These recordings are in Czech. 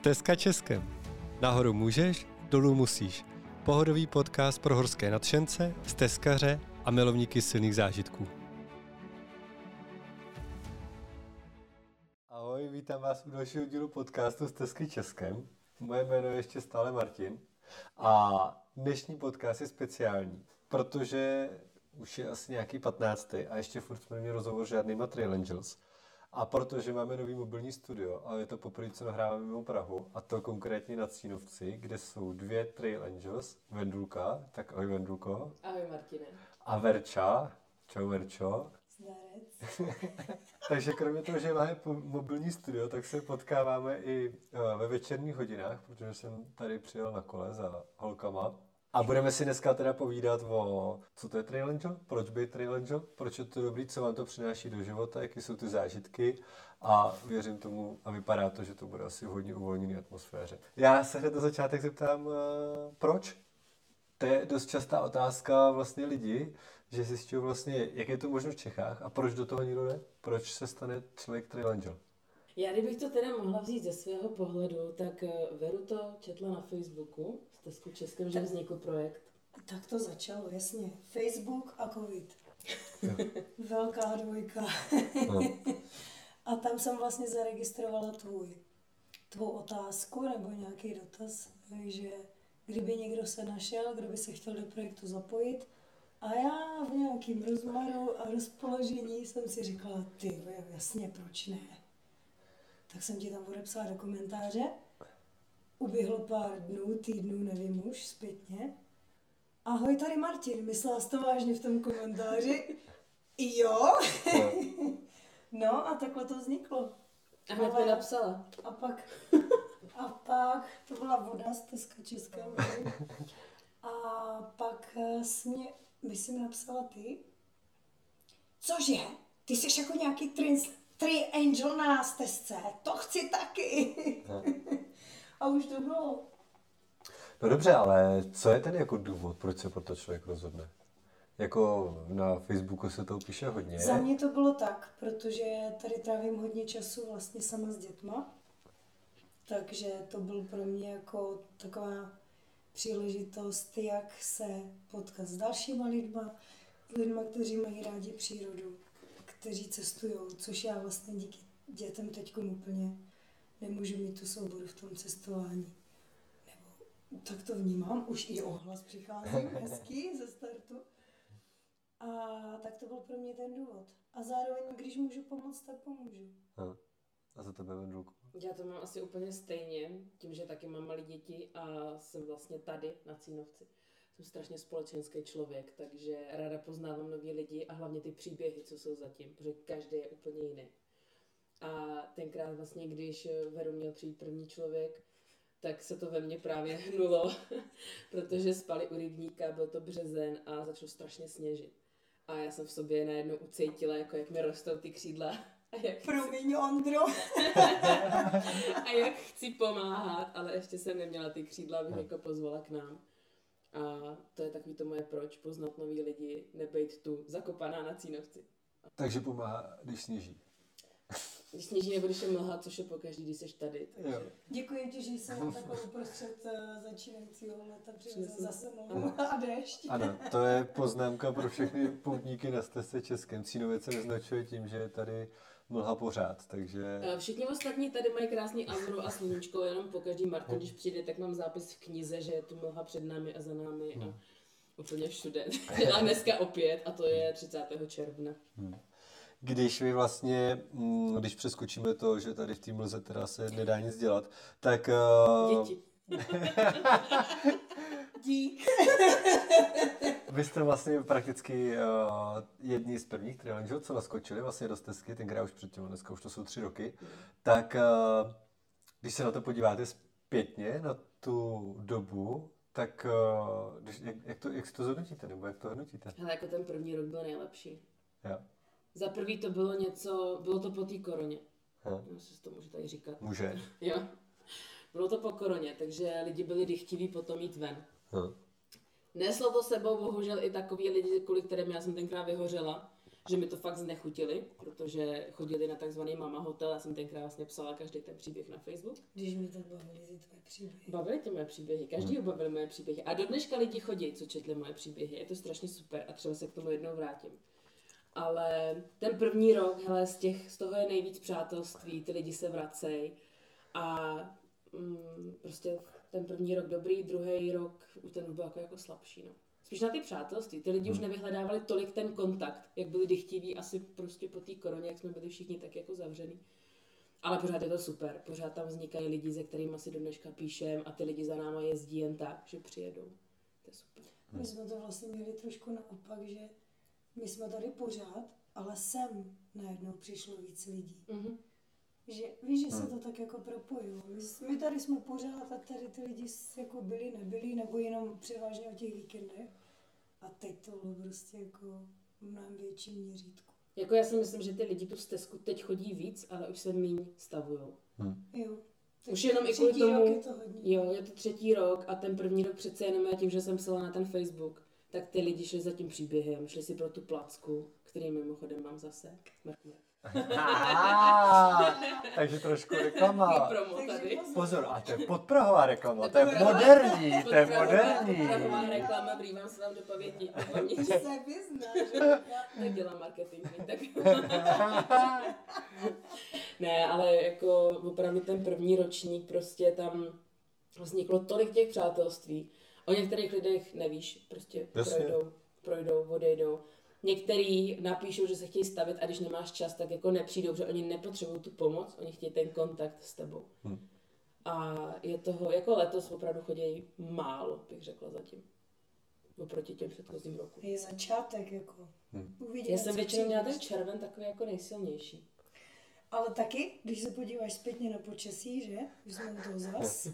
Stezka Českem. Nahoru můžeš, dolů musíš. Pohodový podcast pro horské nadšence, stezkaře a milovníky silných zážitků. Ahoj, vítám vás u dalšího dílu podcastu Stezky Českem. Moje jméno je ještě stále Martin a dnešní podcast je speciální, protože už je asi nějaký 15. a ještě furt jsme neměli rozhovor žádnýma Trail Angels. A protože máme nový mobilní studio, a je to poprvé, co nahráváme mimo Prahu, a to konkrétně na Cínovci, kde jsou dvě Trail Angels, Vendulka, tak ahoj Vendulko. Ahoj Martine. A Verča, čau Verčo. Takže kromě toho, že máme mobilní studio, tak se potkáváme i eh, ve večerních hodinách, protože jsem tady přijel na kole za holkama. A budeme si dneska teda povídat o, co to je Trail Angel, proč být Trail Angel, proč je to dobrý, co vám to přináší do života, jaké jsou ty zážitky a věřím tomu a vypadá to, že to bude asi v hodně uvolněné atmosféře. Já se hned na začátek zeptám, eh, proč? To je dost častá otázka vlastně lidí, že zjišťují vlastně, jak je to možno v Čechách a proč do toho nikdo jde? Proč se stane člověk trail angel? Já kdybych to teda mohla vzít ze svého pohledu, tak eh, Veru to četla na Facebooku, v Tesku Českém, že vznikl projekt. Tak to začalo, jasně. Facebook a covid. Velká dvojka. No. a tam jsem vlastně zaregistrovala tvůj, tvou otázku nebo nějaký dotaz, že kdyby někdo se našel, kdo by se chtěl do projektu zapojit, a já v nějakým rozmaru a rozpoložení jsem si říkala, ty jo, jasně, proč ne? Tak jsem ti tam odepsala do komentáře. Uběhlo pár dnů, týdnů, nevím už, zpětně. Ahoj, tady Martin, myslela jsi to vážně v tom komentáři? Jo. no a takhle to vzniklo. A hned mi napsala. A pak, a pak, to byla voda z Teska České vody. A pak eh, jsi mě, myslím, napsala ty. Cože? Ty jsi jako nějaký trins, tri angel na stezce. To chci taky. A už to bylo. No dobře, ale co je ten jako důvod, proč se pro to člověk rozhodne? Jako na Facebooku se to píše hodně. Za mě to bylo tak, protože tady trávím hodně času vlastně sama s dětma. Takže to byl pro mě jako taková příležitost, jak se potkat s dalšíma lidma, lidma, kteří mají rádi přírodu, kteří cestují, což já vlastně díky dětem teď úplně nemůžu mít tu souboru v tom cestování. Nebo tak to vnímám, už i ohlas přichází hezký ze startu. A tak to byl pro mě ten důvod. A zároveň, když můžu pomoct, tak pomůžu. Aha. A za tebe Vendulku? Já to mám asi úplně stejně, tím, že taky mám malé děti a jsem vlastně tady na Cínovci. Jsem strašně společenský člověk, takže ráda poznávám nový lidi a hlavně ty příběhy, co jsou zatím, protože každý je úplně jiný. A tenkrát vlastně, když Veru měl přijít první člověk, tak se to ve mně právě hnulo, protože spali u rybníka, byl to březen a začalo strašně sněžit. A já jsem v sobě najednou ucítila, jako jak mi rostou ty křídla a jak Promiň, Ondro. a jak chci pomáhat, ale ještě jsem neměla ty křídla, abych jako pozvala k nám. A to je takový to moje proč, poznat nový lidi, nebejt tu zakopaná na cínovci. Takže pomáhá, když sněží. Když sněží nebo když je mlha, což je pokaždý, když jsi tady. Takže... Jo. Děkuji ti, že jsem takhle uprostřed eh, začínajícího leta přivezl zase mnou a déšť. Ano, to je poznámka pro všechny poutníky na stezce Českém. Cínovec se neznačuje tím, že je tady mlha pořád, takže... Eh, Všichni ostatní tady mají krásný azuru a sluníčko, jenom pokaždý Martin, když přijde, tak mám zápis v knize, že je tu mlha před námi a za námi a úplně všude. A dneska opět, a to je 30. června. Když vy vlastně, mm, když přeskočíme to, že tady v té mlze teda se nedá nic dělat, tak... Uh, Děti. Dík. Vy jste vlastně prakticky uh, jedni z prvních trail angel, co naskočili vlastně do stezky, tenkrát už předtím, dneska už to jsou tři roky, tak uh, když se na to podíváte zpětně, na tu dobu, tak uh, když, jak, jak, to, jak si to zhodnotíte, nebo jak to hodnotíte? Ale jako ten první rok byl nejlepší. Jo. Za prvý to bylo něco, bylo to po té koroně. Hm. No, to může tady říkat. Může. Jo. Bylo to po koroně, takže lidi byli dychtiví potom jít ven. Hm. Neslo to sebou bohužel i takový lidi, kvůli kterým já jsem tenkrát vyhořela. že mi to fakt znechutili, protože chodili na takzvaný mama hotel, já jsem tenkrát vlastně psala každý ten příběh na Facebook. Když mi tak bavili ty tvoje příběhy. Bavily tě moje příběhy, každý hmm. bavili moje příběhy. A do dneška lidi chodí, co četli moje příběhy, je to strašně super a třeba se k tomu jednou vrátím. Ale ten první rok, hele, z, těch, z toho je nejvíc přátelství, ty lidi se vracejí a mm, prostě ten první rok dobrý, druhý rok už ten byl jako, jako slabší. No. Spíš na ty přátelství. Ty lidi už nevyhledávali tolik ten kontakt, jak byli dychtiví asi prostě po té koroně, jak jsme byli všichni tak jako zavřený. Ale pořád je to super. Pořád tam vznikají lidi, se kterými si do dneška píšem a ty lidi za náma jezdí jen tak, že přijedou. To je super. My jsme to vlastně měli trošku naopak, že my jsme tady pořád, ale sem najednou přišlo víc lidí. Mm-hmm. Že, víš, že se to tak jako propojilo. My, my tady jsme pořád a tady ty lidi jako byli, nebyli, nebo jenom převážně o těch víkendech. A teď to bylo prostě jako v mnohem větším měřítku. Jako já si myslím, že ty lidi tu stezku teď chodí víc, ale už se míň stavujou. Jo. Teď Už jenom i kvůli třetí rok tomu, je to hodně. jo, je to třetí rok a ten první rok přece jenom já tím, že jsem psala na ten Facebook, tak ty lidi šli za tím příběhem, šli si pro tu placku, který mimochodem mám zase. Merkur. Ah, takže trošku reklama. Promo Takže tady. pozor. A to je podprahová reklama, to je moderní, to je moderní. Podprahová reklama, vrývám se vám do paměti. paměti. se vyzná, tak dělám marketing. Tak. ne, ale jako opravdu ten první ročník prostě tam vzniklo tolik těch přátelství. O některých lidech nevíš, prostě Jasně. projdou, projdou, odejdou. Některý napíšou, že se chtějí stavit a když nemáš čas, tak jako nepřijdou, že oni nepotřebují tu pomoc, oni chtějí ten kontakt s tebou. Hm. A je toho, jako letos opravdu chodí málo, bych řekla zatím. Oproti těm předchozím rokům. Je začátek, jako. Hm. Uvidíme, Já jsem většinou měla ten červen takový jako nejsilnější. Ale taky, když se podíváš zpětně na počasí, že? Už jsme u toho zas.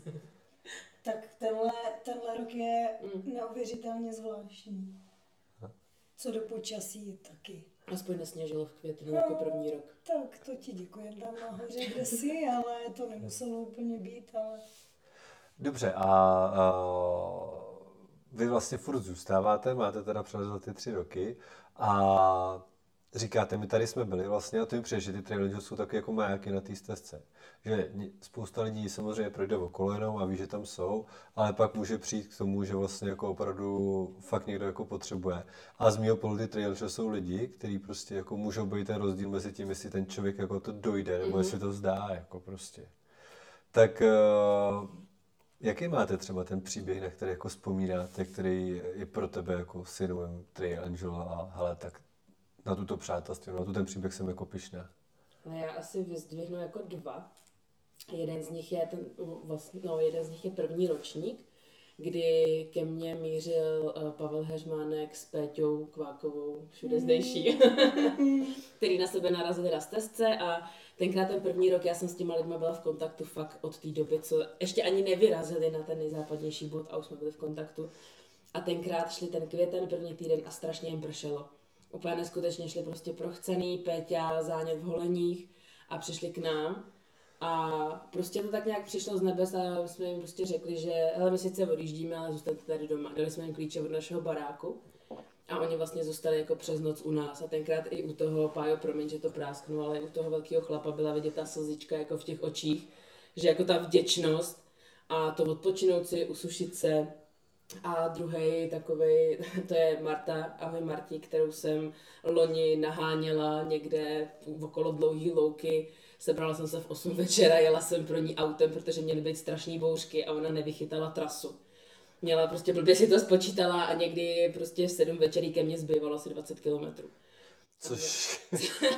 tak tenhle, tenhle rok je Mm. neuvěřitelně zvláštní. Co do počasí taky. Aspoň nesněžilo v květnu jako první rok. Tak to ti děkujem tam nahoře, kde jsi, ale to nemuselo úplně být, ale Dobře, a, a vy vlastně furt zůstáváte, máte teda přes ty tři roky a říkáte, my tady jsme byli vlastně a to mi přijde, že ty traily jsou taky jako majáky na té stezce. Že spousta lidí samozřejmě projde okolo jenom a ví, že tam jsou, ale pak může přijít k tomu, že vlastně jako opravdu fakt někdo jako potřebuje. A z mého pohledu ty trail jsou lidi, kteří prostě jako můžou být ten rozdíl mezi tím, jestli ten člověk jako to dojde, nebo Mhm. jestli to zdá, jako prostě. Tak eh, jaký máte třeba ten příběh, na který jako vzpomínáte, který je pro tebe jako synovým Trail Angela a hele, tak na tuto přátelství, na tu ten příběh jsem jako pišná. Ale já asi vyzdvihnu jako dva. Jeden z nich je ten, vlastně, no, jeden z nich je první ročník, kdy ke mně mířil eh, Pavel Heřmánek s Péťou Kvákovou, všude zdejší, který na sebe narazili na stezce a tenkrát ten první rok já jsem s těma lidma byla v kontaktu fakt od té doby, co ještě ani nevyrazili na ten nejzápadnější bod a už jsme byli v kontaktu. A tenkrát šli ten květen první týden a strašně jim pršelo. Úplně neskutečně šli prostě prochcený, Péťa, zánět v holeních a přišli k nám. A prostě to tak nějak přišlo z nebes a jsme jim prostě řekli, že hele, my sice odjíždíme, ale zůstaňte tady doma. Dali jsme jim klíče od našeho baráku a oni vlastně zůstali jako přes noc u nás. A tenkrát i u toho, Pájo, promiň, že to prásknu, ale i u toho velkého chlapa byla vidět ta slzička jako v těch očích, že jako ta vděčnost a to odpočinout si, usušit se, a druhý takový, to je Marta, ahoj Marti, kterou jsem loni naháněla někde okolo dlouhý louky. Sebrala jsem se v 8 večera, jela jsem pro ní autem, protože měly být strašné bouřky a ona nevychytala trasu. Měla prostě blbě si to spočítala a někdy prostě v 7 večerí ke mně zbývalo asi 20 kilometrů. Což,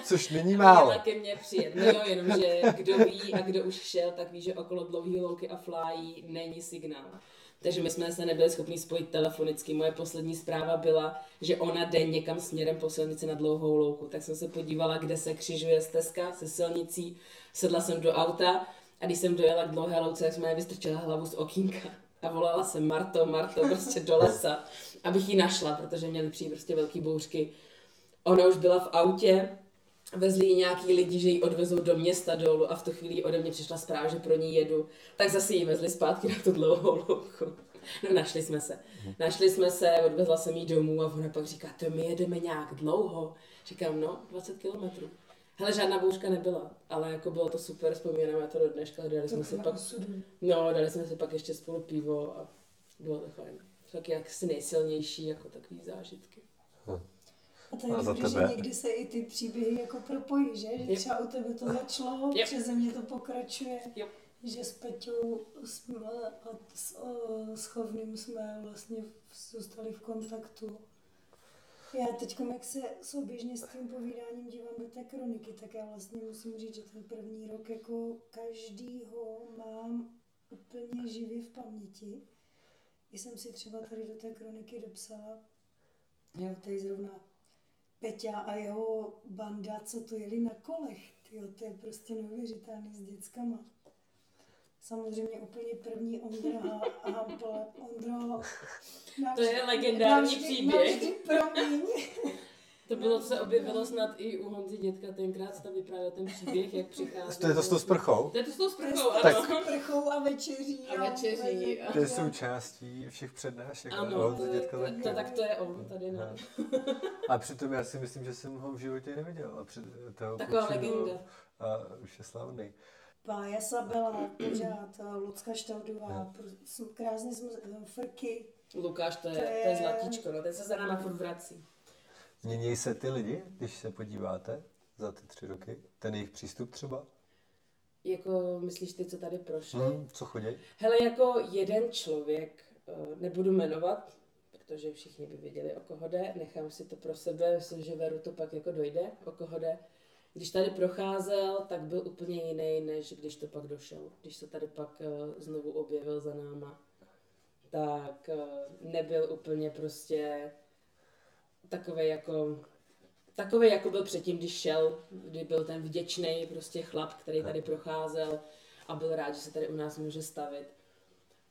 což není málo. měla ke mně přijet. No jo, jenomže kdo ví a kdo už šel, tak ví, že okolo dlouhý louky a flyí není signál. Takže my jsme se nebyli schopni spojit telefonicky. Moje poslední zpráva byla, že ona jde někam směrem po silnici na dlouhou louku. Tak jsem se podívala, kde se křižuje stezka se silnicí. Sedla jsem do auta a když jsem dojela k dlouhé louce, tak jsme vystrčila hlavu z okýnka. A volala jsem Marto, Marto, prostě do lesa, abych ji našla, protože měly přijít prostě velký bouřky. Ona už byla v autě, vezli ji nějaký lidi, že ji odvezou do města dolů a v tu chvíli ode mě přišla zpráva, že pro ní jedu, tak zase ji vezli zpátky na tu dlouhou louku. No, našli jsme se. Našli jsme se, odvezla jsem jí domů a ona pak říká, to my jedeme nějak dlouho. Říkám, no, 20 kilometrů. Hele, žádná bouřka nebyla, ale jako bylo to super, vzpomínáme to do dneška, dali jsme Tak si pak, no, dali jsme si pak ještě spolu pivo a bylo to fajn. Taky jaksi nejsilnější, jako takový zážitky. A to je A za dobrý, že tebe? někdy se i ty příběhy jako propojí, že? Že třeba u tebe to začalo, Yep. přeze mě to pokračuje. Yep. Že s Peťou jsme, a s, o, s Chovným jsme vlastně zůstali v kontaktu. Já teď, jak se souběžně s tím povídáním dívám do té kroniky, tak já vlastně musím říct, že ten první rok jako každýho mám úplně živě v paměti. Když jsem si třeba tady do té kroniky dopsala, jo, tady zrovna Peťa a jeho banda, co to jeli na kolech, tyjo, to je prostě neuvěřitelný s dětskama. Samozřejmě úplně první Ondra a Hampel. Ondro, To je legendární navždy- příběh. navždy promiň. To bylo, co objevilo snad i u Honzy dětka, tenkrát ta vyprávěl ten příběh, jak přichází. To je to s tou sprchou? To je to s tou sprchou, Tak. ano. Prchou a večeří. A večeří, a- To je součástí všech přednášek. Ano, to je, dětka to, taky. to, tak to je on, tady ne. A přitom já si myslím, že jsem ho v životě neviděl. A před, toho Taková legenda. A už je slavný. Pája Sabela, pořád, Lucka Štaudová, krásně jsme, Frky. Lukáš, to je, To je- to je zlatíčko, no, ten se za náma furt vrací. Mění se ty lidi, když se podíváte za ty tři roky? Ten jejich přístup třeba? Jako, myslíš ty, co tady prošli? Hmm, co chodí? Hele, jako jeden člověk, eh, nebudu jmenovat, protože všichni by věděli, o koho jde, nechám si to pro sebe, myslím, že Veru to pak jako dojde, o koho jde. Když tady procházel, tak byl úplně jiný, než když to pak došel. Když se tady pak eh, znovu objevil za náma, tak eh, nebyl úplně prostě takový jako takový, jako byl předtím, když šel, kdy byl ten vděčný prostě chlap, který tady procházel a byl rád, že se tady u nás může stavit.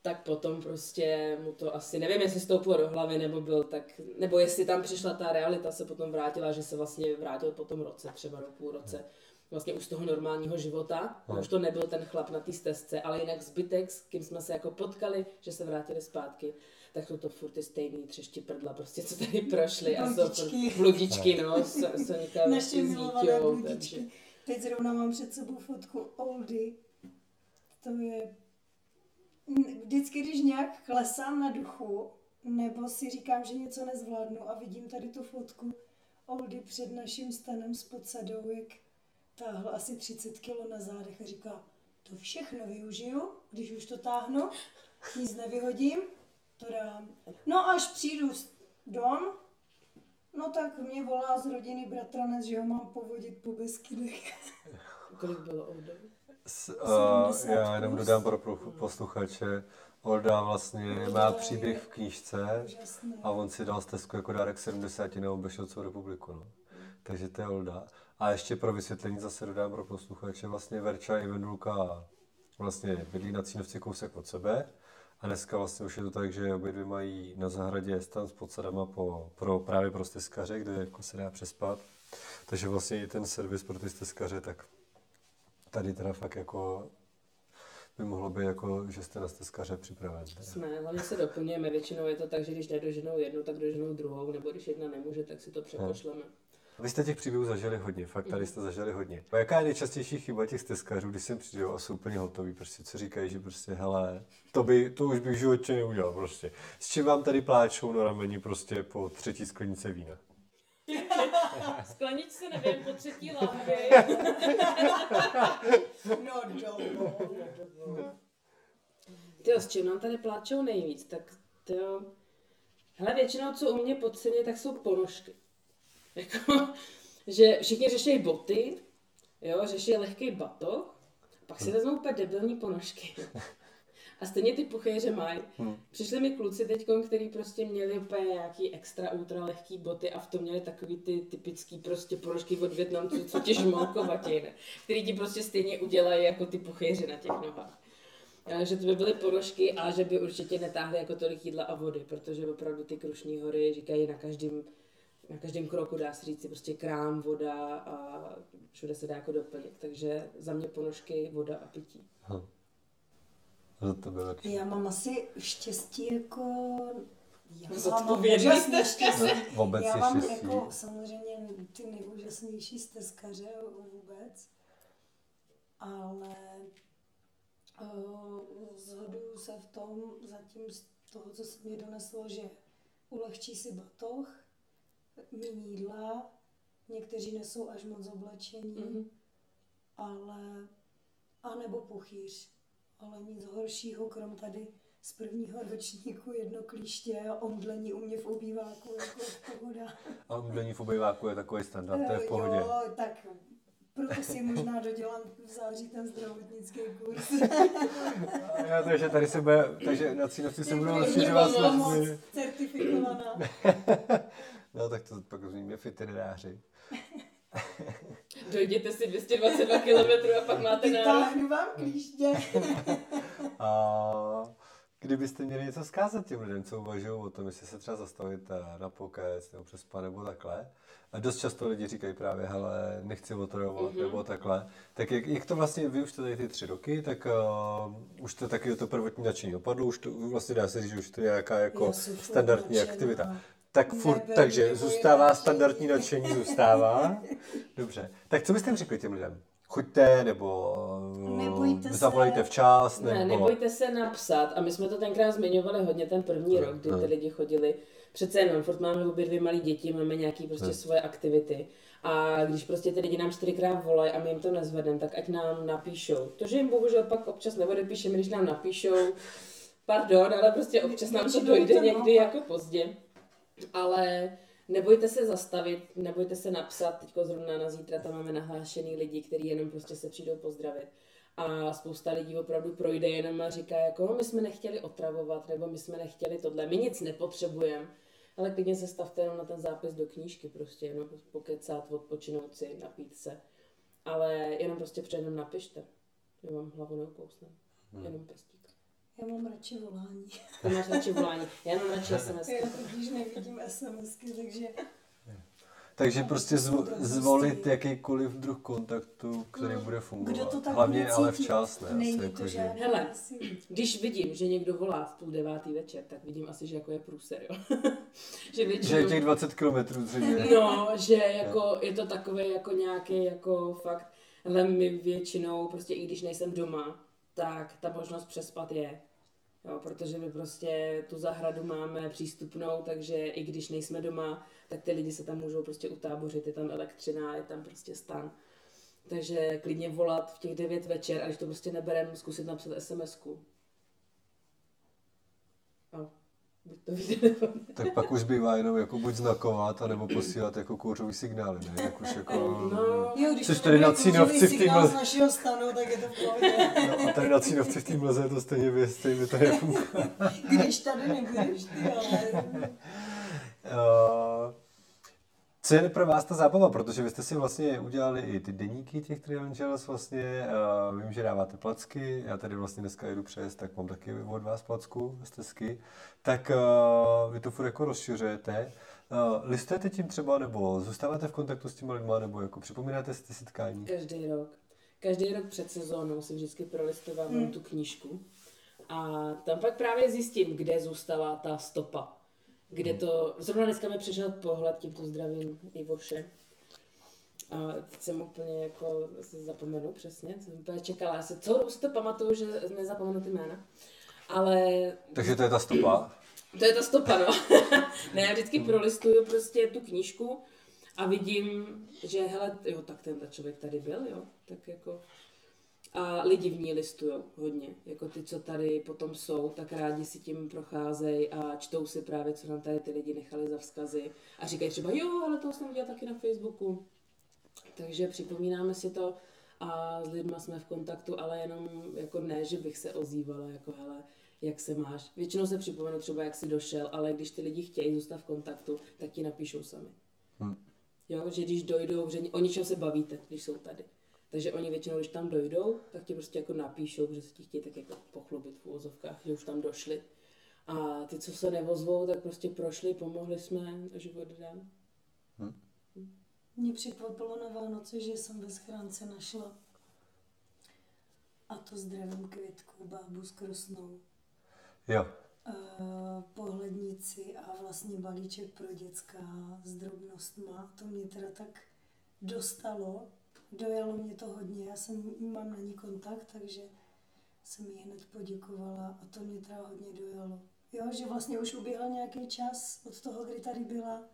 Tak potom prostě mu to asi, nevím, jestli stouplo do hlavy, nebo byl tak, nebo jestli tam přišla ta realita, se potom vrátila, že se vlastně vrátil po tom roce, třeba do půl roce, vlastně už z toho normálního života. A už to nebyl ten chlap na té stezce, ale jinak zbytek, s kým jsme se jako potkali, že se vrátili zpátky, tak jsou to furt ty stejný třešti prdla, prostě co tady prošli. A jsou Bludičky. furt- bludičky, no, s- Sonika Naše milované bludičky. Teď zrovna mám před sebou fotku Oldy. To je... Vždycky, když nějak klesám na duchu, nebo si říkám, že něco nezvládnu a vidím tady tu fotku Oldy před naším stanem s podsadou, jak táhl asi 30 kg na zádech a říká, to všechno využiju, když už to táhnu, nic nevyhodím, to dám. No až přijdu dom, No tak mě volá z rodiny bratranec, že ho mám povodit po Beskydech. Kolik bylo Oldo? S, uh, 70 já jenom plus. dodám pro pro posluchače. Olda vlastně Olda má příběh v knížce a on si dal stezku jako dárek 70 nebo obešel celou republiku. No. Takže to je Olda. A ještě pro vysvětlení zase dodám pro posluchače, vlastně Verča i Vendulka vlastně bydlí na Cínovci kousek od sebe. A dneska vlastně už je to tak, že obě dvě mají na zahradě stan s podsadama po, pro, právě pro stezkaře, kde jako se dá přespat. Takže vlastně i ten servis pro ty stezkaře, tak tady teda fakt jako by mohlo být jako, že jste na stezkaře připraven. teda. Jsme, hlavně se doplňujeme, většinou je to tak, že když nedoženou jednu, tak doženou druhou, nebo když jedna nemůže, tak si to přepošleme. Vy jste těch příběhů zažili hodně, fakt tady jste zažili hodně. A jaká je nejčastější chyba těch stezkařů, když sem přijdou a jsou úplně hotoví, prostě co říkají, že prostě hele, to, by, to už bych v životě neudělal prostě. S čím vám tady pláčou na rameni prostě po třetí sklenice vína? Skleničce nevím, po třetí lahvi. No dobo. Ty s čím nám tady pláčou nejvíc, tak to Hele, většinou, co u mě podceně, tak jsou ponožky. Jako, že všichni řeší boty, jo, řeší lehký batoh, pak si vezmou úplně debilní ponožky. A stejně ty puchéře mají. Přišli mi kluci teď, který prostě měli úplně nějaký extra ultra lehký boty a v tom měli takový ty typický prostě ponožky od Větnamců, co tě žmolkovatě, ne? který ti prostě stejně udělají jako ty puchéři na těch nohách. Že to by byly ponožky a že by určitě netáhly jako tolik jídla a vody, protože opravdu ty Krušní hory říkají na každém na každém kroku dá se říct si prostě krám, voda a všude se dá jako doplnit. Takže za mě ponožky, voda a pití. Hm. To bylo lepší. Já mám asi štěstí jako... Já mám Zodpovědný jste. štěstí. Vůbec Já mám štěstí. jako samozřejmě ty nejúžasnější stezkaře vůbec, ale uh, zhoduju se v tom zatím z toho, co se mě doneslo, že ulehčí si batoh, jídla, někteří nesou až moc oblečení, Mhm. ale a nebo puchýř. Ale nic horšího, krom tady z prvního ročníku jedno klíště a omdlení u mě v obýváku, jako pohoda. A omdlení v obejváku je takový standard, to je v pohodě. Jo, tak proto si možná dodělám v září ten zdravotnický kurz. Já, takže tady se bude, takže na cínovci se budou rozšiřovat služby. certifikovaná. No tak to pak zmíníme fitineráři. Dojděte si 222 km a pak máte nárok. Vytáhnu vám klíště. A kdybyste měli něco zkázat těm lidem, co uvažují o tom, jestli se třeba zastavit eh, na pokec nebo přes spa nebo takhle, a dost často lidi říkají právě, hele, nechci otravovat Mhm. nebo takhle, tak jak, jak to vlastně, vy už to tady ty tři roky, tak uh, už to taky to prvotní nadšení opadlo, už to vlastně dá se říct, že už to je nějaká jako standardní nadšená. aktivita. Tak furt, Neber takže zůstává nadšení. standardní nadšení, zůstává. Dobře. Tak co byste jim řekli těm lidem? Choďte, nebo Nebojte se. zavolejte včas, Ne, nebo... nebojte se napsat. A my jsme to tenkrát zmiňovali hodně ten první Ne, rok, kdy ne. ty lidi chodili. Přece jenom, furt máme obě dvě malé děti, máme nějaké prostě Ne. svoje aktivity. A když prostě ty lidi nám čtyřikrát volají a my jim to nezvedneme, tak ať nám napíšou. To, že jim bohužel pak občas neodepíšeme, když nám napíšou, pardon, ale prostě občas nám to dojde někdy jako pozdě. Ale nebojte se zastavit, nebojte se napsat, teďko zrovna na zítra tam máme nahlášený lidi, kteří jenom prostě se přijdou pozdravit. A spousta lidí opravdu projde jenom a říká jako, no, my jsme nechtěli otravovat, nebo my jsme nechtěli tohle, my nic nepotřebujeme. Ale klidně se stavte jenom na ten zápis do knížky, prostě jenom pokecat, odpočinout si, napít se. Ale jenom prostě předem napište. Já vám hlavu neukousne. Jenom pestík. Já mám radši volání. Ty máš radši volání. Já mám radši SMS. Já totiž nevidím SMSky, takže Takže prostě zvo, Prostě. zvolit jakýkoliv druh kontaktu, který bude fungovat. kdo to tak Hlavně bude ale včas, ne? Není to jako, že... Hele. Když vidím, že někdo volá v půl devátý večer, tak vidím asi, že jako je průser, jo. že Že většinou... je těch 20 kilometrů zřejmě. No, že jako je to takové jako nějaký jako fakt, ale my většinou, prostě i když nejsem doma, tak ta možnost přespat je. Jo, protože my prostě tu zahradu máme přístupnou, takže i když nejsme doma, tak ty lidi se tam můžou prostě utábořit, je tam elektřina, je tam prostě stan. Takže klidně volat v těch 9 večer a když to prostě nebereme, zkusit napsat SMS-ku. A buď to vyjde nebo ne. Tak pak už bývá jenom jako buď znakovat, anebo posílat jako kouřový signály, ne? Jak už jako... No, Jo, když Jsi to tady na Cínovci v signál týmhle- z našeho stanu, tak je to v pohodě. No, a tady na Cínovci v té mleze to stejně vy, stejně to nefunguje. Když tady nebudeš, ty ale... Uh, co je pro vás ta zábava? Protože vy jste si vlastně udělali i ty deníky těch Trail Angels vlastně. Uh, vím, že dáváte placky. Já tady vlastně dneska jedu přes, tak mám taky od vás placku z Tesky. Tak uh, vy to furt jako rozšiřujete. Uh, listujete tím třeba, nebo zůstáváte v kontaktu s těma lidma, nebo jako připomínáte si ty setkání? Každý rok. Každý rok před sezónou si vždycky prolistovám hmm. tu knížku. A tam pak právě zjistím, kde zůstala ta stopa. Kde to, zrovna dneska mi přišel pohled, tímto zdravím Ivoše. A teď jsem úplně jako, si zapomenu přesně, jsem úplně čekala, já celou dobu si to pamatuju, že nezapomenu ty jména. Ale Takže to je ta stopa. to je ta stopa, no. ne, já vždycky prolistuju prostě tu knížku a vidím, že hele, jo, tak tenhle člověk tady byl, jo, tak jako... A lidi v ní listujou hodně, jako ty, co tady potom jsou, tak rádi si tím procházejí a čtou si právě, co nám tady ty lidi nechali za vzkazy a říkají třeba, jo, ale to jsem udělal taky na Facebooku. Takže připomínáme si to a s lidma jsme v kontaktu, ale jenom jako ne, že bych se ozývala, jako hele, jak se máš. Většinou se připomenu třeba, jak jsi došel, ale když ty lidi chtějí zůstat v kontaktu, tak ti napíšou sami. Hm. Jo, že když dojdou, že o ničem se bavíte, když jsou tady. Takže oni většinou, když tam dojdou, tak ti prostě jako napíšou, že se ti chtějí tak jako pochlubit v úvozovkách, že už tam došli. A ty, co se nevozvou, tak prostě prošli, pomohli jsme a život dál. Mě překvapilo na Vánoce, že jsem ve schránce našla A to zdravím květku, bábu s krosnou. Jo. Uh, pohlednici a vlastně balíček pro děcka s drobnostma. To mě teda tak dostalo, dojalo mě to hodně, já jsem, mám na ní kontakt, takže jsem jí hned poděkovala a to mě teda hodně dojalo. Jo, že vlastně už uběhl nějaký čas od toho, kdy tady byla.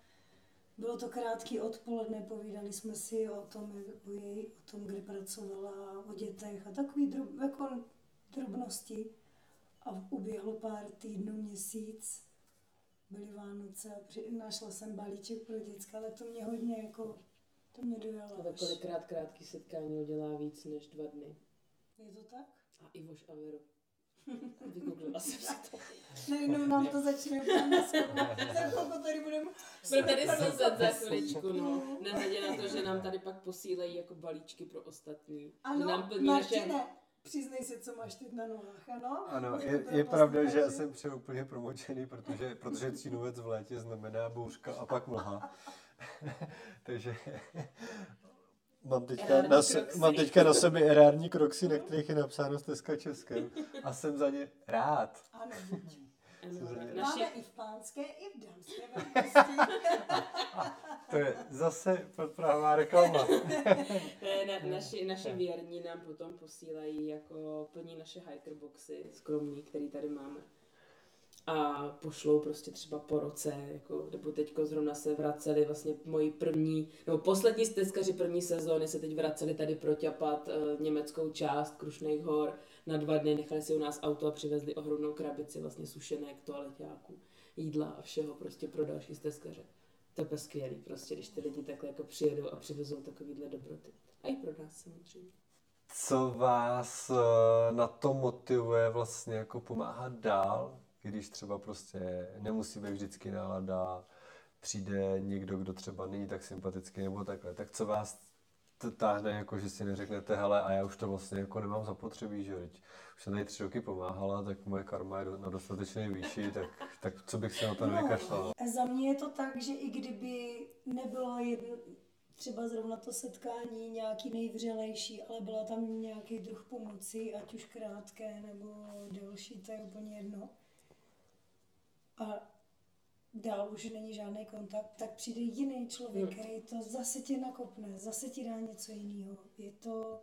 Bylo to krátký odpoledne, povídali jsme si o tom, o její, o tom, kde pracovala, o dětech a takový drob, jako drobnosti. A uběhlo pár týdnů, měsíc, byly Vánoce a při, našla jsem balíček pro děcka, ale to mě hodně jako, to mě dojalo. A to kolikrát krátký setkání udělá víc než dva dny. Je to tak? A Ivoš a Vero. Vygooglila jsem si to. Najednou nám to začne Za chvilku tady budeme... Budeme tady slzet za chviličku, no. Nehledě na to, že nám tady pak posílejí jako balíčky pro ostatní. že Ano, nám plní Martine, naše... přiznej se, co máš teď na nohách, ano? Ano, je, pro je pravda, že já jsem přijel úplně promočený, protože, protože cínovec v létě znamená bouřka a pak mlha. Takže mám teďka, na, se, mám teďka na sobě erární kroxy, na kterých je napsáno Steska Českem a jsem za ně rád. Ano, Máme i v pánské, i v dámské. To je zase podprahová reklama. ne, ne, naši, naši věrní nám potom posílají jako plní naše hiker boxy skromný, který tady máme. A pošlou prostě třeba po roce, jako, nebo teďko zrovna se vraceli vlastně moji první, nebo poslední stezkaři první sezóny se teď vraceli tady proťapat e, německou část Krušných hor na dva dny, nechali si u nás auto a přivezli ohromnou krabici vlastně sušenek, toaleťáků, jídla a všeho prostě pro další stezkaře. To je skvělý prostě, když ty lidi takhle jako přijedou a přivezou takovýhle dobroty. A i pro nás samozřejmě. Co vás eh, na to motivuje vlastně jako pomáhat dál, když třeba prostě nemusí být vždycky nálada, přijde někdo, kdo třeba není tak sympatický nebo takhle, tak co vás táhne, jako že si neřeknete, hele, a já už to vlastně jako nemám zapotřebí, že teď už jsem tady tři roky pomáhala, tak moje karma je na dostatečné výši, tak, tak co bych se na to nevykašlala. No, za mě je to tak, že i kdyby nebylo jedno, třeba zrovna to setkání nějaký nejvřelejší, ale byla tam nějaký druh pomoci, ať už krátké nebo delší, to je úplně jedno. A dál už není žádný kontakt, tak přijde jiný člověk, Hmm. který to zase tě nakopne, zase ti dá něco jiného. Je to,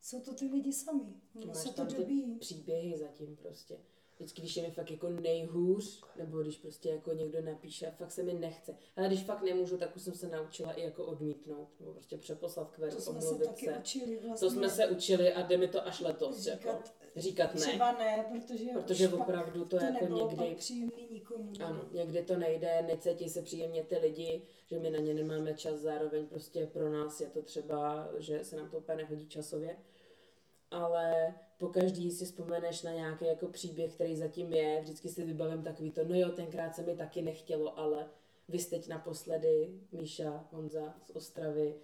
jsou to ty lidi sami. Ono Máš se to dobí. příběhy zatím prostě. Vždycky, když je mi fakt jako nejhůř, nebo když prostě jako někdo napíše a fakt se mi nechce. Ale když fakt nemůžu, tak už jsem se naučila i jako odmítnout, nebo prostě přeposlat k To jsme se taky se. učili vlastně. To jsme se učili a jde mi to až letos. Jako, Říkat- ne. Třeba ne, protože, Protože opravdu to, to jako někdy... příjemný nikomu. Ano, někdy to nejde, necítí se příjemně ty lidi, že my na ně nemáme čas, zároveň prostě pro nás je to třeba, že se nám to úplně nehodí časově. Ale po každý si vzpomeneš na nějaký jako příběh, který zatím je, vždycky si vybavím takový to, no jo, tenkrát se mi taky nechtělo, ale vy jste teď naposledy, Míša, Honza z Ostravy,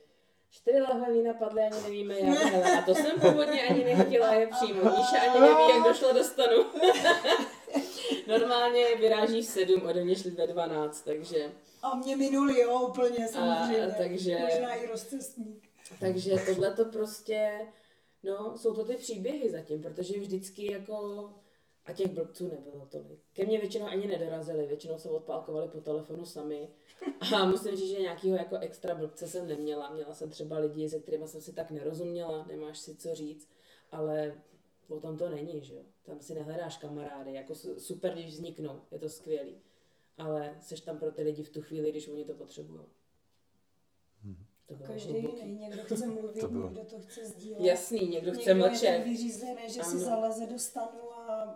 Čtyři lahve vína padly, ani nevíme jak, hele, a to jsem původně ani nechtěla je přijmout. Míša ani neví, jak došlo do stanu. Normálně vyráží v sedm, ode mě šli ve 12, takže, A mě minuli, jo, úplně samozřejmě. takže- Možná i rozcestník. takže tohle to prostě, no, jsou to ty příběhy zatím, protože vždycky jako, a těch blbců nebylo tolik. Ke mně většinou ani nedorazili, většinou se odpálkovali po telefonu sami. A musím říct, že nějakého jako extra blbce jsem neměla. Měla jsem třeba lidi, se kterými jsem si tak nerozuměla, nemáš si co říct, ale o tom to není, že jo. Tam si nehledáš kamarády, jako su- super, když vzniknou, je to skvělý. Ale seš tam pro ty lidi v tu chvíli, když oni to potřebují. To bylo Každý jiný, někdo chce mluvit, To bylo. někdo to chce sdílet. Jasný, někdo chce někdo je mlčet. tak vyřízený, že si Ano. zaleze do stanu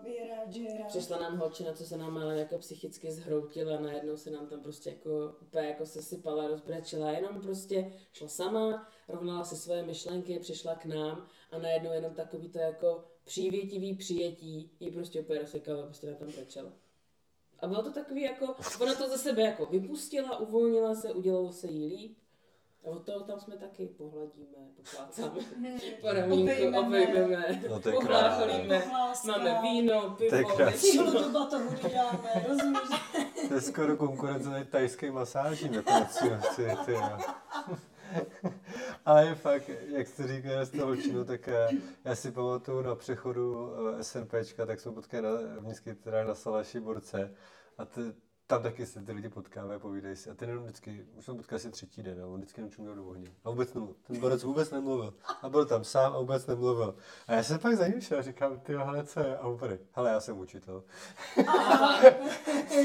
je rád, že je rád. Přišla nám holčina, co se nám ale jako psychicky zhroutila, najednou se nám tam prostě jako úplně jako se sypala, rozbrečila, jenom prostě šla sama, rovnala si svoje myšlenky, přišla k nám a najednou jenom takový to jako přívětivý přijetí jí prostě úplně rozsekala, prostě na tam brečela. A bylo to takový jako, ona to ze sebe jako vypustila, uvolnila se, udělalo se jí líp. A od toho tam jsme taky pohladíme, poplácáme po ramínku, Obejmeme. No to je. Máme víno, To je pivo, krásný. Cílo většinu. do batohu dáme, rozumíš? To je skoro konkurence tajské masáži na to, ty, ty, ty, jo. Ale je fakt, jak jste říkal z toho holčinu, tak eh, já si pamatuju na přechodu eh, SNPčka, tak jsme potkali na, vždycky teda na Salaši Borce a ty, tam taky se ty lidi potkávají, povídají si. A ten jenom vždycky, už jsem potkal asi třetí den, a on vždycky jenom čuměl do ohně. A vůbec nemluvil. Ten borec vůbec nemluvil. A byl tam sám a vůbec nemluvil. A já jsem pak za ním šel a říkám, ty hele, co je? A úplně, hele, já jsem učitel.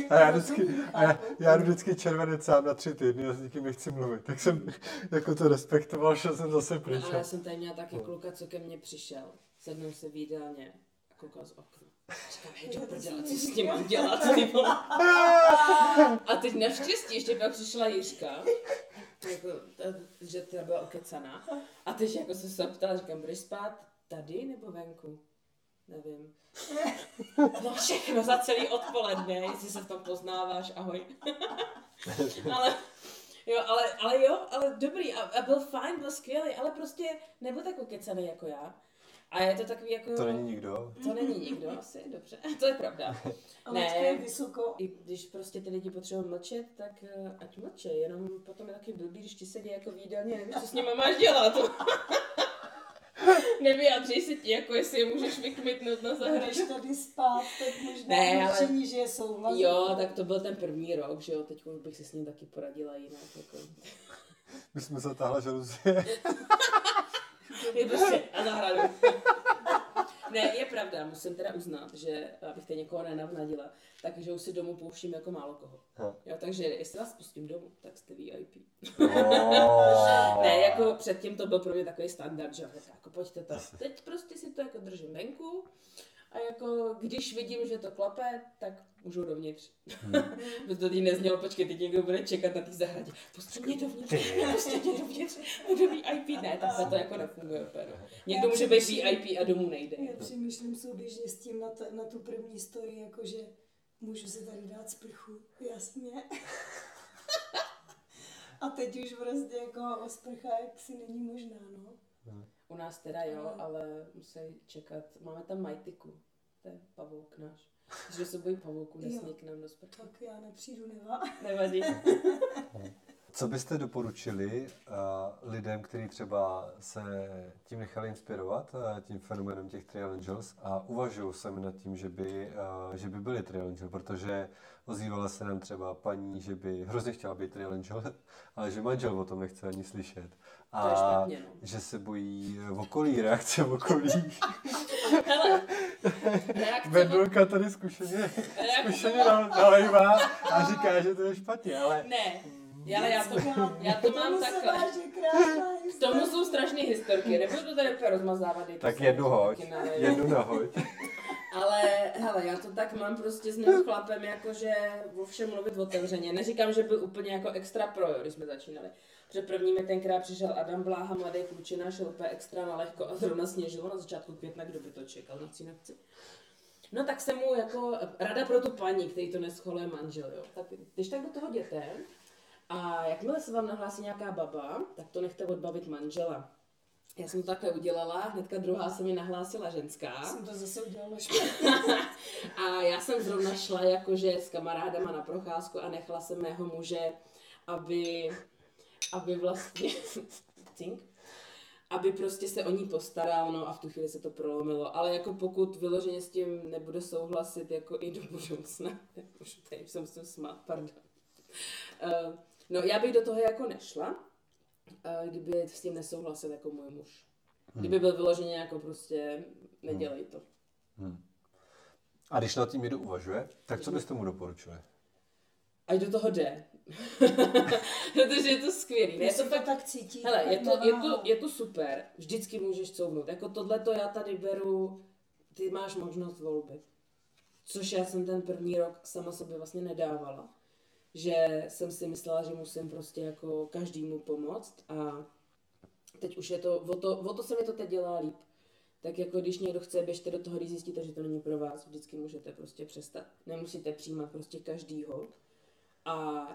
a já vždycky, a já, já jdu vždycky červenec sám na tři týdny a s nikým nechci mluvit. Tak jsem jako to respektoval, šel jsem zase pryč. No, ale já jsem tady měla taky kluka, co ke mně přišel. Sednul se v jídelně a koukal z okna. Co s tím mám dělat, ty vole? A teď naštěstí ještě pak přišla Jiřka, jako, že teda byla okecaná. A teď jako se se ptala, říkám, budeš spát tady nebo venku? Nevím. No všechno za celý odpoledne, jestli se v tom poznáváš, ahoj. ale, jo, ale, ale jo, ale dobrý a, a byl fajn, byl skvělý, ale prostě nebyl tak okecaný jako já. A je to takový jako... To není nikdo. To není nikdo asi, dobře, to je pravda. A Ne. Je vysoko. I když prostě ty lidi potřebují mlčet, tak eh, ať mlče, jenom potom je taky blbý, když ti sedí jako v jídelně, nevíš, co s nimi máš dělat. Nevyjadřej se ti, jako jestli je můžeš vykmitnout na Když zahraničí. tady spát, tak možná Ne, ale- že je souhlas. Jo, tak to byl ten první rok, že jo, teď už bych si s ním taky poradila jinak. Jako. My jsme zatáhla žaluzie. Je prostě a zahradu. Ne, je pravda, musím teda uznat, že abych teď někoho nenavnadila, takže už si domů pouštím jako málo koho. Ha. Jo, takže jestli vás pustím domů, tak jste VIP. Oh. Ne, jako předtím to byl pro mě takový standard, že tak jako pojďte to. Teď prostě si to jako držím venku a jako když vidím, že to klape, tak můžu dovnitř. Hmm. to teď neznělo, počkej, teď někdo bude čekat na té zahradě. Pustí mě dovnitř, pustí mě dovnitř, budu VIP. Ne, takhle to jako nefunguje úplně. Někdo může být VIP a domů nejde. Já přemýšlím souběžně s tím na, ta, na tu první story, jakože můžu si tady dát sprchu, jasně. A teď už prostě jako o sprcha jaksi není možná, no. U nás teda jo, ale musí čekat. Máme tam majtiku, to je pavouk náš. Že se bojí pavouku, nesmí k nám do sprchy. Tak já nepřijdu, nevá. Nevadí. Co byste doporučili uh, lidem, kteří třeba se tím nechali inspirovat, uh, tím fenomenem těch Trial Angels a uvažují sami nad tím, že by, uh, že by byli Trial Angel, protože ozývala se nám třeba paní, že by hrozně chtěla být Trial Angel, ale že manžel o tom nechce ani slyšet. A To je špatně, no. že se bojí v okolí, reakce v okolí. Hele, reakce, Vendulka tady zkušeně, zkušeně nalejvá a říká, že to je špatně, ale Ne, ale já to, já to mám takhle. K tomu jsou strašné historky, nebudu to tady rozmazávat. tak jednu hoď, jednu nahoď. Ale hele, já to tak mám prostě s mým chlapem, jakože o všem mluvit otevřeně. Neříkám, že byl úplně jako extra pro, jo, když jsme začínali. Protože první mi tenkrát přišel Adam Bláha, mladý klučina, šel úplně extra na lehko a zrovna sněžilo na začátku května, kdo by to čekal na cínovci. No tak jsem mu jako rada pro tu paní, který to nescholuje manžel, jo. Tak když tak do toho jděte a jakmile se vám nahlásí nějaká baba, tak to nechte odbavit manžela. Já jsem to takhle udělala, hnedka druhá se mi nahlásila ženská. Jsem to zase udělala špatně. A já jsem zrovna šla jakože s kamarádama na procházku a nechala jsem mého muže, aby, aby vlastně, cink, aby prostě se o ní postaral, no a v tu chvíli se to prolomilo. Ale jako pokud vyloženě s tím nebude souhlasit jako i do budoucna, už tady jsem se smát, pardon. Uh, no já bych do toho jako nešla, kdyby s tím nesouhlasil jako můj muž. Kdyby byl vyloženě jako prostě, nedělej to. A když nad tím někdo uvažuje, tak co byste mu doporučili? Ať do toho jde. Protože je to skvělý. Ne? Je to fakt, tak cítí. hele, tak je to, je, to, je to super. Vždycky můžeš couvnout. Jako tohle to já tady beru, ty máš možnost volby. Což já jsem ten první rok sama sobě vlastně nedávala. Že jsem si myslela, že musím prostě jako každému pomoct a teď už je to, o to, o to se mi to teď dělá líp. Tak jako když někdo chce, běžte do toho, když zjistíte, že to není pro vás, vždycky můžete prostě přestat. Nemusíte přijímat prostě každýho. A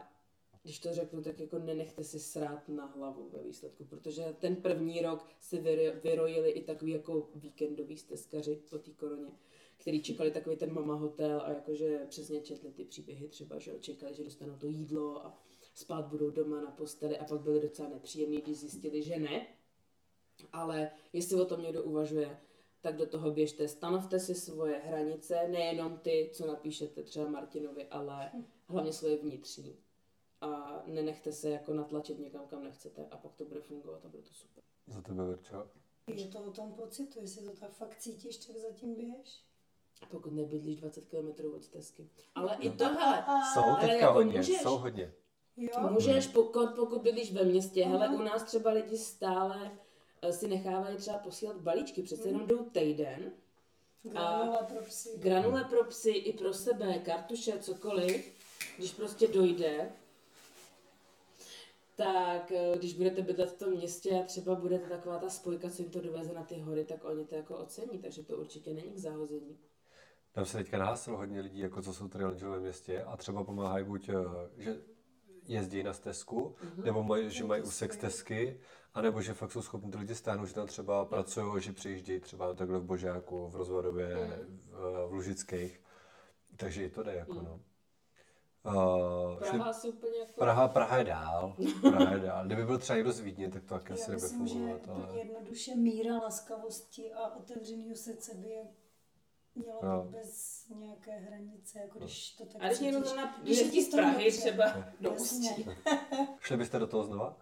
když to řeknu, tak jako nenechte si srát na hlavu ve výsledku, protože ten první rok vyro- vyrojili i takový jako víkendový stezkaři po té koroně, který čekali takový ten mama hotel a jakože přesně četli ty příběhy třeba, že čekali, že dostanou to jídlo a spát budou doma na posteli a pak byli docela nepříjemní, když zjistili, že ne. Ale jestli o tom někdo uvažuje, tak do toho běžte, stanovte si svoje hranice, nejenom ty, co napíšete třeba Martinovi, ale hlavně svoje vnitřní. A nenechte se jako natlačit někam, kam nechcete a pak to bude fungovat a bude to super. Za tebe, Verčo? Je to o tom pocitu, jestli to tak fakt cítíš, tak zatím běž. Pokud nebydlíš 20 km od stezky. Ale i to, hele, Jsou ale teďka jako hodně, můžeš. jsou hodně. Jo? Můžeš, pokud, pokud bydlíš ve městě, hele, u nás třeba lidi stále eh, si nechávají třeba posílat balíčky, přece jenom jdou týden, Granula pro psy. granule pro psy i pro sebe, kartuše, cokoliv, když prostě dojde, tak eh, když budete bydlet v tom městě a třeba budete taková ta spojka, co jim to doveze na ty hory, tak oni to jako ocení, takže to určitě není k zahození. Tam se teďka nahlásilo hodně lidí, jako co jsou tady ve městě a třeba pomáhají buď, eh, že jezdí na stezku, nebo mají, že mají úsek stezky, anebo že fakt jsou schopni ty lidi stáhnout, že tam třeba pracují, že přijíždějí třeba takhle v Božáku, v Rozvadově, v, v Lužických. Takže i to jde jako no. Uh, Praha asi úplně jako... Praha, Praha je dál. Praha je dál. Kdyby byl třeba někdo z Vídně, tak to taky asi Já nebude myslím, že fungovat. úplně Ale... jednoduše míra laskavosti a otevřenýho srdce by je Jo. být bez nějaké hranice, jako když to tak A když někdo je jezdí ti z to Prahy dobře. třeba do Jasně. Ústí. Šli byste do toho znova?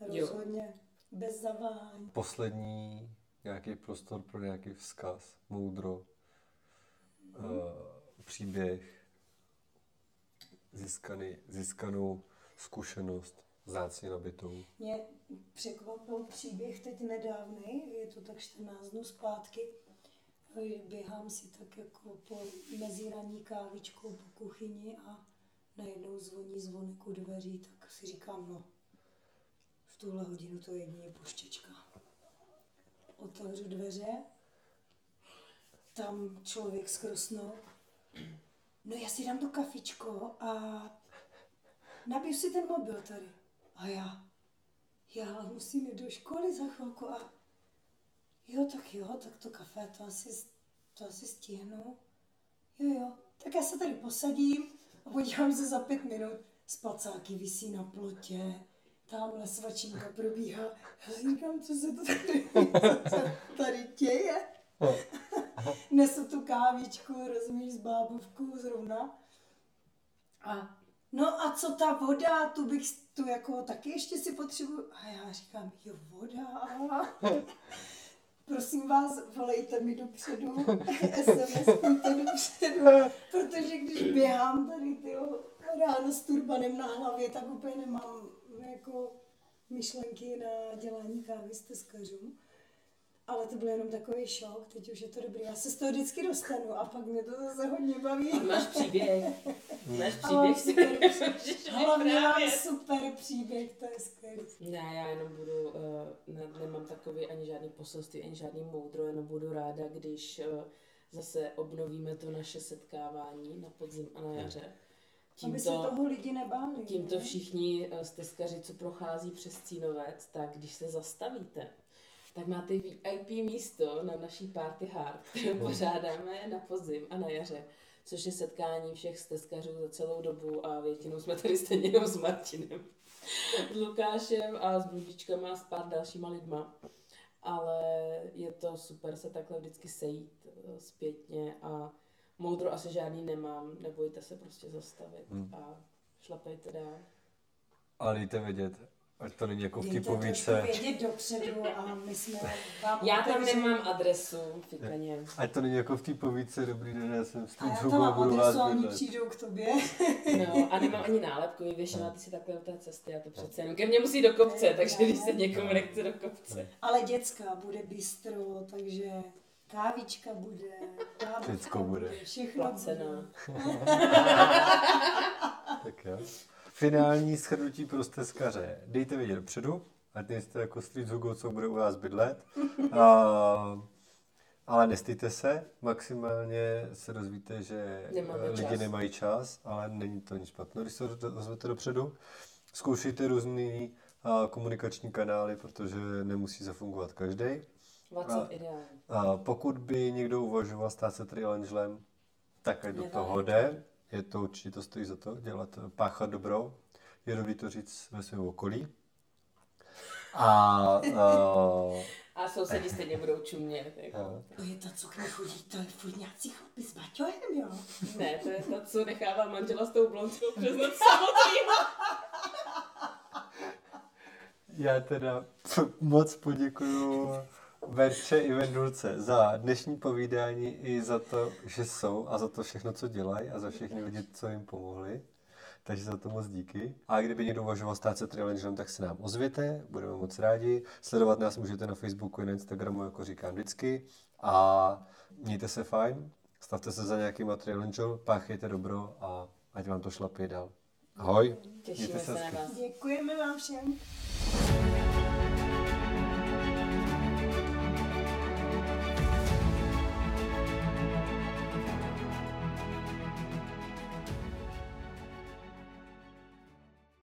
Jo. Rozhodně. Bez zaváhání. Poslední nějaký prostor pro nějaký vzkaz, moudro, uh, příběh, získaný, získanou zkušenost, zácně nabitou. Mě překvapil příběh teď nedávný, je to tak 14 dnů zpátky. Běhám si tak jako po meziraní kávičkou po kuchyni a najednou zvoní zvonek u dveří, tak si říkám, no, v tuhle hodinu to je jedině poštěčka. Otevřu dveře, tam člověk skrosnou. No já si dám to kafičko a nabiju si ten mobil tady. A já, já musím jít do školy za chvilku a jo, tak jo, tak to kafe, to asi, to asi stihnu. Jo, jo, tak já se tady posadím a podívám se za pět minut. Spacáky visí na plotě, tamhle svačinka probíhá. Já říkám, co se to tady, co tady děje? Nesu tu kávičku, rozumíš, z bábovku zrovna. A no a co ta voda, tu bych s- tu jako taky ještě si potřebuju. A já říkám, jo, voda. Prosím vás, volejte mi dopředu, SMS-kujte dopředu, protože když běhám tady tyjo, ráno s turbanem na hlavě, tak úplně nemám jako myšlenky na dělání kávy z teskařů. Ale to byl jenom takový šok, teď už je to dobrý. Já se z toho vždycky dostanu a pak mě to zase hodně baví. A máš příběh. Máš A mám příběh, super, hlavně mám super příběh, to je skvělý. Ne, já jenom budu, uh, ne, nemám takový ani žádný poselství, ani žádný moudro, jenom budu ráda, když uh, zase obnovíme to naše setkávání na podzim a na jaře. Aby se toho lidi nebáli. Tímto ne? všichni eh, stezkaři, co prochází přes Cínovec, tak když se zastavíte, tak máte VIP místo na naší party hard, kterou pořádáme na podzim a na jaře, což je setkání všech stezkařů za celou dobu a většinou jsme tady stejně jenom s Martinem, s Lukášem a s Bludičkama a s pár dalšíma lidma. Ale je to super se takhle vždycky sejít eh, zpětně a moudro asi žádný nemám, nebojte se prostě zastavit Hmm. a šlapejte dál. Ale dejte vědět, ať to není jako v trošku vědět dopředu a my jsme vám Já tam otevřeli. nemám adresu, fikaně. ať to není jako v té povídce, dobrý den, já jsem s A tím já to zhubou a mám budu vás adresu a oni bydlet. přijdou k tobě. No, a nemám ani nálepku, vyvěšila ty si takhle u té cesty a to přece jenom ke mně musí do kopce, takže když se někomu nechce do kopce. Ale dětská bude bistro, takže kávička bude, kávička Všecko bude. všechno Placená. bude. Tak jo. Finální shrnutí pro stezkaře. Dejte vědět dopředu, ať nejste jako Street Hugo, co bude u vás bydlet. A, ale nestýte se, maximálně se dozvíte, že Nemáme eh, lidi čas. nemají čas, ale není to nic špatného, když se ozvete dopředu. Zkoušejte různý a, komunikační kanály, protože nemusí zafungovat každý. WhatsApp A- ideální. A pokud by někdo uvažoval stát se trial angelem, tak ať do toho jde. Je to určitě to stojí za to, dělat, páchat dobro. je dobrý to říct ve svém okolí. A, uh, A sousedi stejně budou čumět. Jako. Jo. To je ta, co k ní chodí, to je furt nějací chlapi s baťohem, jo? Ne, to je ta, co nechává manžela s tou blondskou přes noc samotným. já teda moc poděkuju Verče i Vendulce za dnešní povídání i za to, že jsou a za to všechno, co dělají a za všechny lidi, co jim pomohli. Takže za to moc díky. A kdyby někdo uvažoval stát se trail rangerem, tak se nám ozvěte, budeme moc rádi. Sledovat nás můžete na Facebooku i na Instagramu, jako říkám vždycky. A mějte se fajn, stavte se za nějakýma trail ranger, páchejte dobro a ať vám to šlapě dál. Ahoj. Těšíme Mějte se na vás. Děkujeme vám všem.